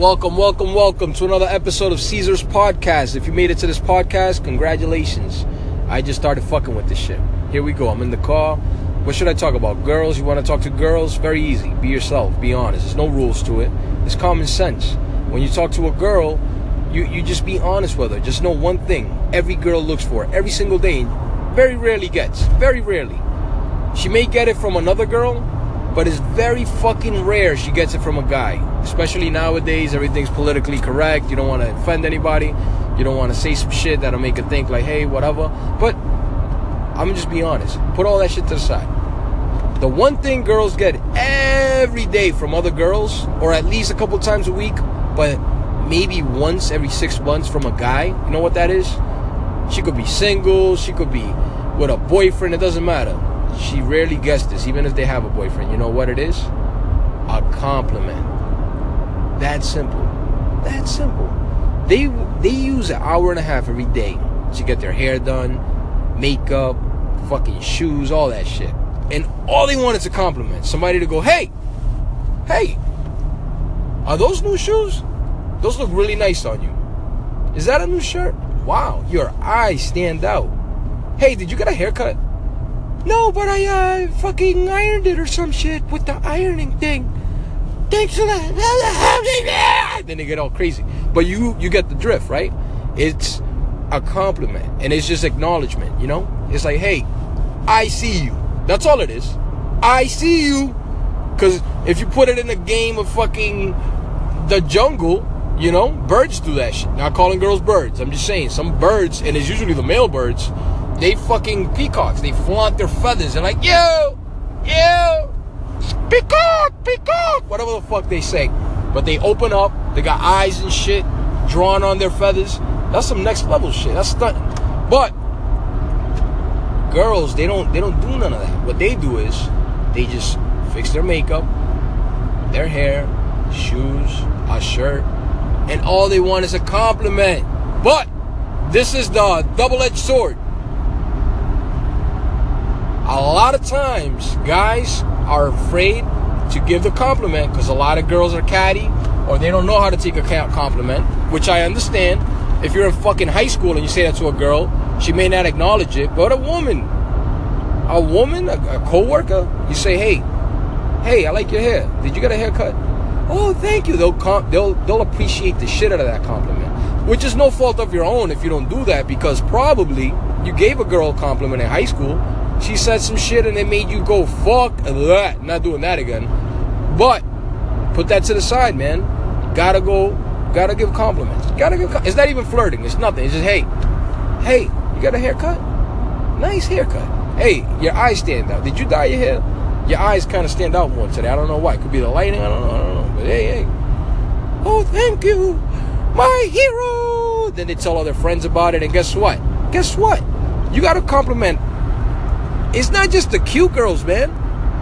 Welcome, welcome, welcome to another episode of Caesar's Podcast. If you made it to this podcast, congratulations. I just started fucking with this shit. Here we go. I'm in the car. What should I talk about? Girls? You want to talk to girls? Very easy. Be yourself. Be honest. There's no rules to it. It's common sense. When you talk to a girl, you, you just be honest with her. Just know one thing every girl looks for every single day. Very rarely gets. Very rarely. She may get it from another girl, but it's very fucking rare she gets it from a guy. Especially nowadays, everything's politically correct. You don't want to offend anybody. You don't want to say some shit that'll make her think like, hey, whatever. But I'm gonna just be honest. Put all that shit to the side. The one thing girls get every day from other girls, or at least a couple times a week, but maybe once every six months from a guy, you know what that is? She could be single, she could be with a boyfriend, it doesn't matter she rarely gets this, even if they have a boyfriend. You know what it is? A compliment. That simple. That simple. They they use an hour and a half every day to get their hair done, makeup, fucking shoes, all that shit. And all they want is a compliment. Somebody to go, hey, hey, are those new shoes? Those look really nice on you. Is that a new shirt? Wow, your eyes stand out. Hey, did you get a haircut? No, but I uh, fucking ironed it or some shit with the ironing thing. Thanks for that. Then they get all crazy. But you you get the drift, right? It's a compliment and it's just acknowledgement, you know? It's like, hey, I see you. That's all it is. I see you. Cause if you put it in a game of fucking the jungle, you know, birds do that shit. Not calling girls birds. I'm just saying, some birds, and it's usually the male birds, they fucking peacocks. They flaunt their feathers. They're like, yo, yo, peacock, peacock, whatever the fuck they say. But they open up. They got eyes and shit drawn on their feathers. That's some next level shit. That's stunning. But girls, they don't they don't do none of that. What they do is they just fix their makeup, their hair, shoes, a shirt, and all they want is a compliment. But this is the double-edged sword a lot of times guys are afraid to give the compliment because a lot of girls are catty or they don't know how to take a compliment, which I understand. If you're in fucking high school and you say that to a girl, she may not acknowledge it. But a woman, a woman, a, a co-worker, you say, "Hey, hey, I like your hair. Did you get a haircut?" Oh, thank you. They'll they'll they'll appreciate the shit out of that compliment, which is no fault of your own if you don't do that because probably you gave a girl a compliment in high school she said some shit and it made you go, fuck that. Not doing that again. But put that to the side, man. Gotta go, gotta give compliments. Gotta give, it's not even flirting. It's nothing. It's just, hey, hey, you got a haircut? Nice haircut. Hey, your eyes stand out. Did you dye your hair? Your eyes kind of stand out more today. I don't know why. It could be the lighting. I don't know. I don't know. But hey, hey. Oh, thank you, my hero. Then they tell all their friends about it. And guess what? Guess what? You got to compliment it's not just the cute girls, man.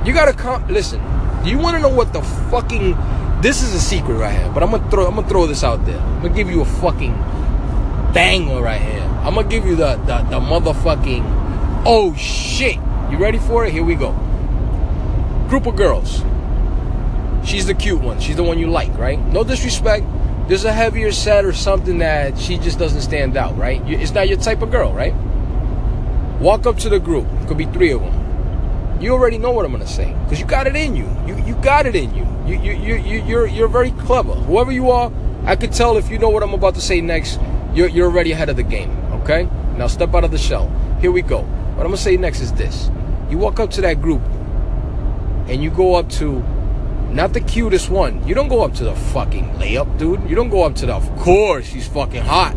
You gotta come. Listen, do you want to know what the fucking? This is a secret right here, but I'm gonna throw. I'm gonna throw this out there. I'm gonna give you a fucking banger right here. I'm gonna give you the the, the motherfucking. Oh shit! You ready for it? Here we go. Group of girls. She's the cute one. She's the one you like, right? No disrespect. There's a heavier set or something that she just doesn't stand out, right? It's not your type of girl, right? Walk up to the group. Could be three of them. You already know what I'm gonna say because you got it in you. You you got it in you. You you you you you're you're very clever. Whoever you are, I could tell if you know what I'm about to say next. You're you're already ahead of the game. Okay. Now step out of the shell. Here we go. What I'm gonna say next is this. You walk up to that group and you go up to not the cutest one. You don't go up to the fucking layup, dude. You don't go up to the, of course, she's fucking hot.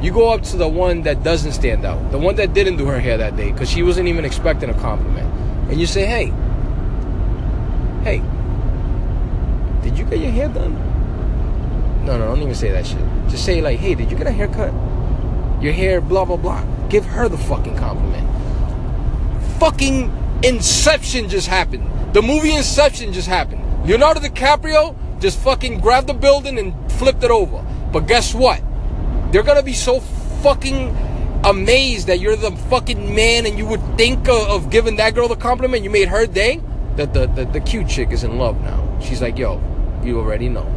You go up to the one that doesn't stand out, the one that didn't do her hair that day because she wasn't even expecting a compliment, and you say, "Hey, hey, did you get your hair done?" No, no, don't even say that shit. Just say like, "Hey, did you get a haircut? Your hair, blah blah blah." Give her the fucking compliment. Fucking Inception just happened. The movie Inception just happened. Leonardo DiCaprio just fucking grabbed the building and flipped it over. But guess what? They're gonna be so fucking amazed that you're the fucking man and you would think of, of giving that girl the compliment you made her day that the, the, the cute chick is in love now. She's like, yo, you already know.